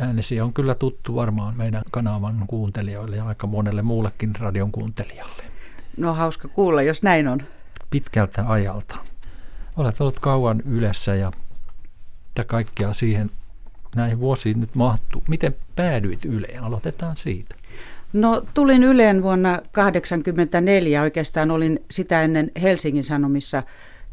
äänesi on kyllä tuttu varmaan meidän kanavan kuuntelijoille ja aika monelle muullekin radion kuuntelijalle. No hauska kuulla, jos näin on. Pitkältä ajalta. Olet ollut kauan ylessä ja mitä kaikkea siihen näihin vuosiin nyt mahtuu. Miten päädyit Yleen? Aloitetaan siitä. No tulin Yleen vuonna 1984. Oikeastaan olin sitä ennen Helsingin Sanomissa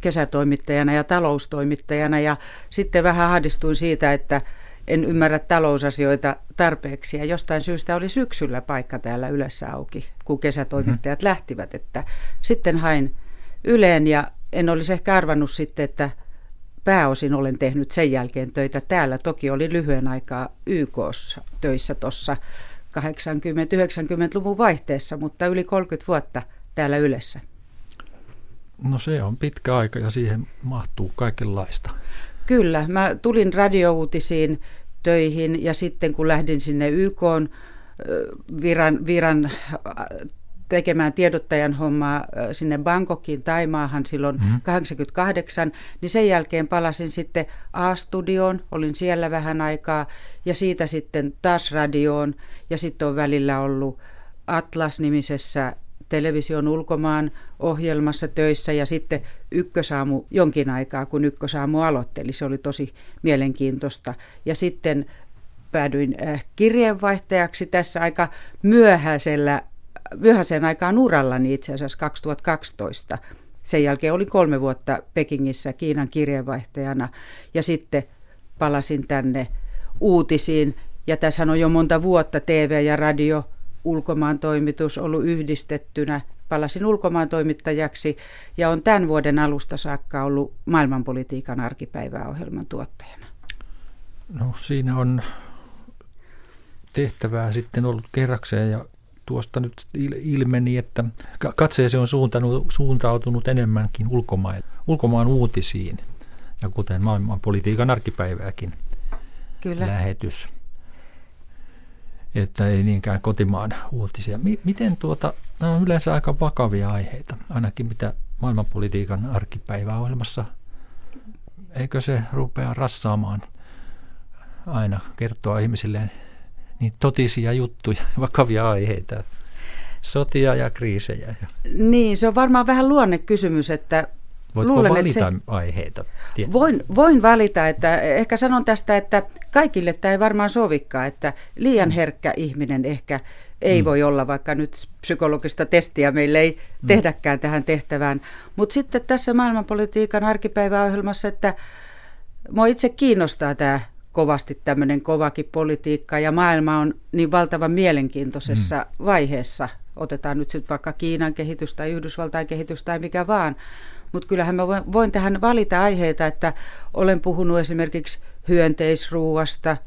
kesätoimittajana ja taloustoimittajana ja sitten vähän ahdistuin siitä, että en ymmärrä talousasioita tarpeeksi ja jostain syystä oli syksyllä paikka täällä Ylessä auki, kun kesätoimittajat mm-hmm. lähtivät, että sitten hain Yleen ja en olisi ehkä arvannut sitten, että pääosin olen tehnyt sen jälkeen töitä täällä. Toki oli lyhyen aikaa YK töissä tuossa 80-90-luvun vaihteessa, mutta yli 30 vuotta täällä Ylessä. No se on pitkä aika ja siihen mahtuu kaikenlaista. Kyllä, mä tulin radiouutisiin töihin ja sitten kun lähdin sinne YK viran, viran tekemään tiedottajan hommaa sinne Bangkokiin, Taimaahan silloin mm-hmm. 88, niin sen jälkeen palasin sitten A-studioon, olin siellä vähän aikaa ja siitä sitten taas radioon ja sitten on välillä ollut Atlas-nimisessä television ulkomaan ohjelmassa töissä ja sitten Ykkösaamu jonkin aikaa, kun Ykkösaamu aloitteli. Se oli tosi mielenkiintoista. Ja sitten päädyin kirjeenvaihtajaksi tässä aika myöhäisellä myöhäiseen aikaan urallani itse asiassa 2012. Sen jälkeen oli kolme vuotta Pekingissä Kiinan kirjeenvaihtajana ja sitten palasin tänne uutisiin. Ja tässä on jo monta vuotta TV ja radio ulkomaan toimitus ollut yhdistettynä. Palasin ulkomaan toimittajaksi ja on tämän vuoden alusta saakka ollut maailmanpolitiikan arkipäiväohjelman tuottajana. No siinä on tehtävää sitten ollut kerrakseen ja tuosta nyt ilmeni, että katseesi on suuntautunut enemmänkin ulkomaan, ulkomaan uutisiin ja kuten maailman politiikan arkipäivääkin Kyllä. lähetys. Että ei niinkään kotimaan uutisia. Miten tuota, nämä on yleensä aika vakavia aiheita, ainakin mitä maailmanpolitiikan arkipäiväohjelmassa, eikö se rupea rassaamaan aina kertoa ihmisille niin totisia juttuja, vakavia aiheita, sotia ja kriisejä. Niin, se on varmaan vähän luonnekysymys, että Voitko luulen, valita se, aiheita? Voin, voin valita, että ehkä sanon tästä, että kaikille tämä ei varmaan sovikaan, että liian mm. herkkä ihminen ehkä ei mm. voi olla, vaikka nyt psykologista testiä meille ei mm. tehdäkään tähän tehtävään. Mutta sitten tässä maailmanpolitiikan arkipäiväohjelmassa, että mua itse kiinnostaa tämä kovasti tämmöinen kovakin politiikka ja maailma on niin valtavan mielenkiintoisessa mm. vaiheessa. Otetaan nyt sitten vaikka Kiinan kehitys tai Yhdysvaltain kehitys tai mikä vaan. Mutta kyllähän mä voin, voin tähän valita aiheita, että olen puhunut esimerkiksi hyönteisruuasta,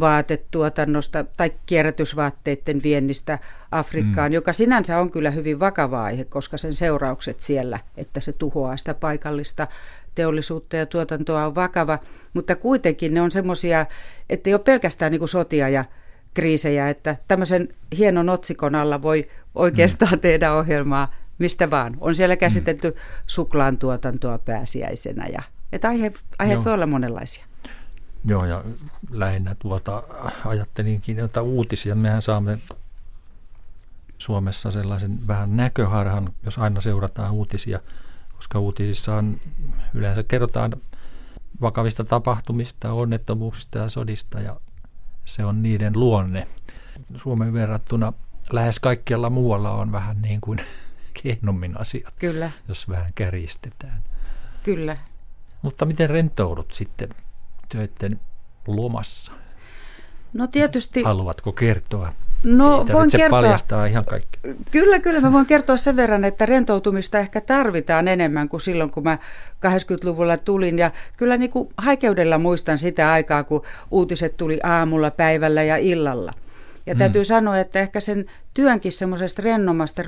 vaatetuotannosta tai kierrätysvaatteiden viennistä Afrikkaan, mm. joka sinänsä on kyllä hyvin vakava aihe, koska sen seuraukset siellä, että se tuhoaa sitä paikallista teollisuutta ja tuotantoa on vakava, mutta kuitenkin ne on semmoisia, että ei ole pelkästään niin kuin sotia ja kriisejä, että tämmöisen hienon otsikon alla voi oikeastaan mm. tehdä ohjelmaa mistä vaan. On siellä käsitelty mm. suklaan tuotantoa pääsiäisenä ja että aihe, aiheet Joo. voi olla monenlaisia. Joo, ja lähinnä tuota, ajattelinkin että uutisia. Mehän saamme Suomessa sellaisen vähän näköharhan, jos aina seurataan uutisia – koska uutisissa on, yleensä kerrotaan vakavista tapahtumista, onnettomuuksista ja sodista ja se on niiden luonne. Suomen verrattuna lähes kaikkialla muualla on vähän niin kuin kehnommin asiat, Kyllä. jos vähän kärjistetään. Kyllä. Mutta miten rentoudut sitten töiden lomassa? No tietysti... Haluatko kertoa? No Ei voin kertoa. paljastaa ihan kaikki. Kyllä, kyllä. Mä voin kertoa sen verran, että rentoutumista ehkä tarvitaan enemmän kuin silloin, kun mä 80-luvulla tulin. Ja kyllä niin kuin haikeudella muistan sitä aikaa, kun uutiset tuli aamulla, päivällä ja illalla. Ja täytyy sanoa, että ehkä sen työnkin semmoisesta rennomasta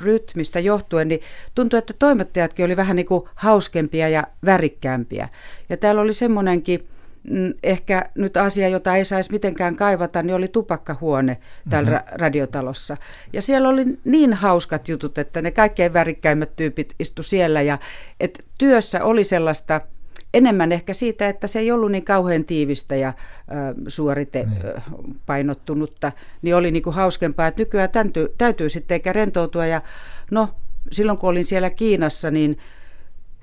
rytmistä johtuen, niin tuntuu, että toimittajatkin oli vähän niin kuin hauskempia ja värikkäämpiä. Ja täällä oli semmoinenkin Mm, ehkä nyt asia, jota ei saisi mitenkään kaivata, niin oli tupakkahuone täällä mm-hmm. ra- radiotalossa. Ja siellä oli niin hauskat jutut, että ne kaikkein värikkäimmät tyypit istu siellä ja että työssä oli sellaista enemmän ehkä siitä, että se ei ollut niin kauhean tiivistä ja suorite niin. painottunutta, niin oli niin kuin hauskempaa, että nykyään täytyy, täytyy sitten eikä rentoutua. Ja no, silloin kun olin siellä Kiinassa, niin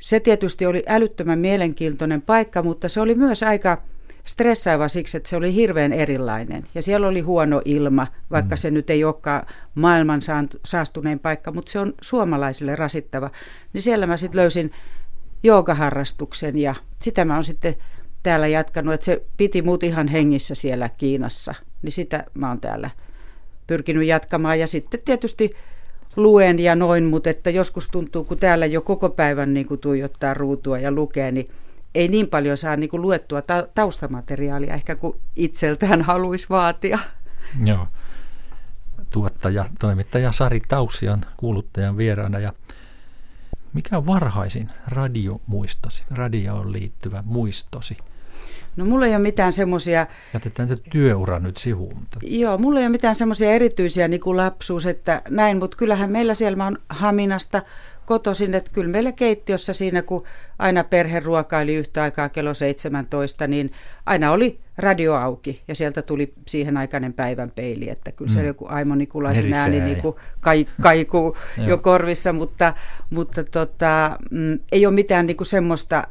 se tietysti oli älyttömän mielenkiintoinen paikka, mutta se oli myös aika stressaava siksi, että se oli hirveän erilainen. Ja siellä oli huono ilma, vaikka mm. se nyt ei olekaan maailman saastunein paikka, mutta se on suomalaisille rasittava. Niin siellä mä sitten löysin joogaharrastuksen ja sitä mä oon sitten täällä jatkanut, että se piti mut ihan hengissä siellä Kiinassa. Niin sitä mä oon täällä pyrkinyt jatkamaan ja sitten tietysti luen ja noin, mutta että joskus tuntuu, kun täällä jo koko päivän niin kuin tuijottaa ruutua ja lukee, niin ei niin paljon saa niin kuin luettua taustamateriaalia ehkä kuin itseltään haluaisi vaatia. Joo. Tuottaja, toimittaja Sari Taussi on kuuluttajan vieraana ja mikä on varhaisin radiomuistosi, radioon liittyvä muistosi? No mulla ei ole mitään semmoisia... Jätetään se työura nyt sivuun. Mutta... Joo, mulla ei ole mitään semmoisia erityisiä niin kuin lapsuus, että näin, mutta kyllähän meillä siellä on Haminasta kotoisin, että kyllä meillä keittiössä siinä, kun aina perhe ruokaili yhtä aikaa kello 17, niin aina oli radio auki ja sieltä tuli siihen aikainen päivän peili, että kyllä mm. se joku Aimo Nikulaisen ääni niin kuin kai, kaikuu jo korvissa, mutta, mutta tota, mm, ei ole mitään niin kuin semmoista,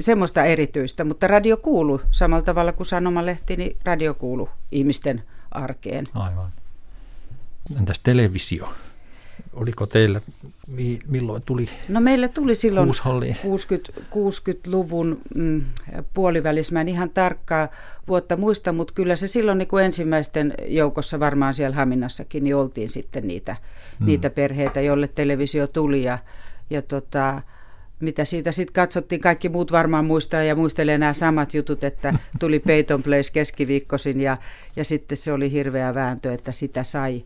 semmoista erityistä, mutta radio kuuluu samalla tavalla kuin sanomalehti, niin radio kuuluu ihmisten arkeen. Aivan. Entäs televisio? Oliko teillä, milloin tuli No meille tuli silloin 60, 60-luvun mm, puolivälissä. Mä en ihan tarkkaa vuotta muista, mutta kyllä se silloin niin kuin ensimmäisten joukossa varmaan siellä Haminassakin niin oltiin sitten niitä, mm. niitä perheitä, jolle televisio tuli ja, ja tota, mitä siitä sitten katsottiin, kaikki muut varmaan muistaa ja muistelee nämä samat jutut, että tuli Peyton Place keskiviikkosin ja, ja sitten se oli hirveä vääntö, että sitä sai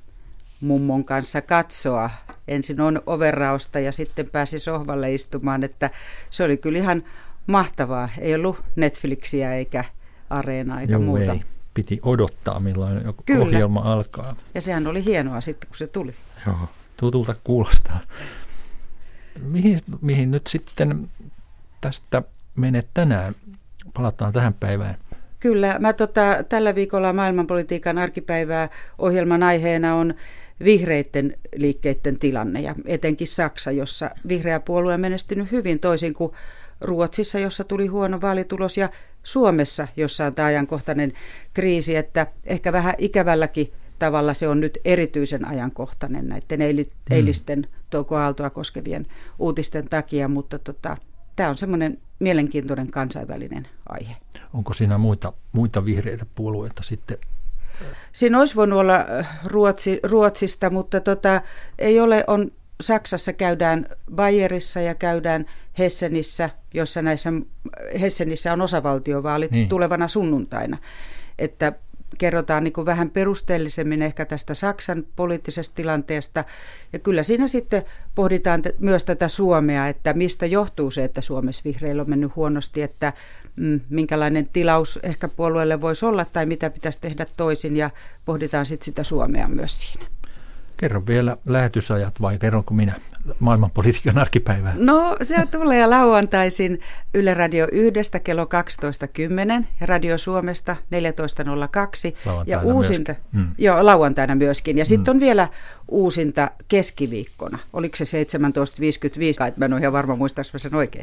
mummon kanssa katsoa. Ensin on overrausta ja sitten pääsi sohvalle istumaan, että se oli kyllä ihan mahtavaa. Ei ollut Netflixiä eikä Areena eikä Joo, muuta. Ei. Piti odottaa, milloin joku kyllä. ohjelma alkaa. Ja sehän oli hienoa sitten, kun se tuli. Joo, tutulta kuulostaa. Mihin, mihin nyt sitten tästä menet tänään? Palataan tähän päivään. Kyllä, mä tota, tällä viikolla maailmanpolitiikan arkipäivää ohjelman aiheena on vihreiden liikkeiden tilanne ja etenkin Saksa, jossa vihreä puolue on menestynyt hyvin toisin kuin Ruotsissa, jossa tuli huono vaalitulos ja Suomessa, jossa on tämä ajankohtainen kriisi, että ehkä vähän ikävälläkin tavalla se on nyt erityisen ajankohtainen näiden hmm. eilisten toukoaaltoa koskevien uutisten takia, mutta tota, tämä on semmoinen mielenkiintoinen kansainvälinen aihe. Onko siinä muita, muita vihreitä puolueita sitten Siinä olisi voinut olla äh, Ruotsi, Ruotsista, mutta tota, ei ole, on Saksassa käydään Bayerissa ja käydään Hessenissä, jossa näissä Hessenissä on osavaltiovaalit niin. tulevana sunnuntaina. Että kerrotaan niin vähän perusteellisemmin ehkä tästä Saksan poliittisesta tilanteesta. Ja kyllä siinä sitten pohditaan myös tätä Suomea, että mistä johtuu se, että Suomessa vihreillä on mennyt huonosti, että mm, minkälainen tilaus ehkä puolueelle voisi olla tai mitä pitäisi tehdä toisin ja pohditaan sitten sitä Suomea myös siinä. Kerro vielä lähetysajat vai kerronko minä maailmanpolitiikan arkipäivää? No se tulee lauantaisin Yle Radio 1 kello 12.10 ja Radio Suomesta 14.02. Ja uusinta, mm. joo, lauantaina myöskin. Ja sitten mm. on vielä uusinta keskiviikkona. Oliko se 17.55? Mä en ole ihan varma muistaako sen oikein.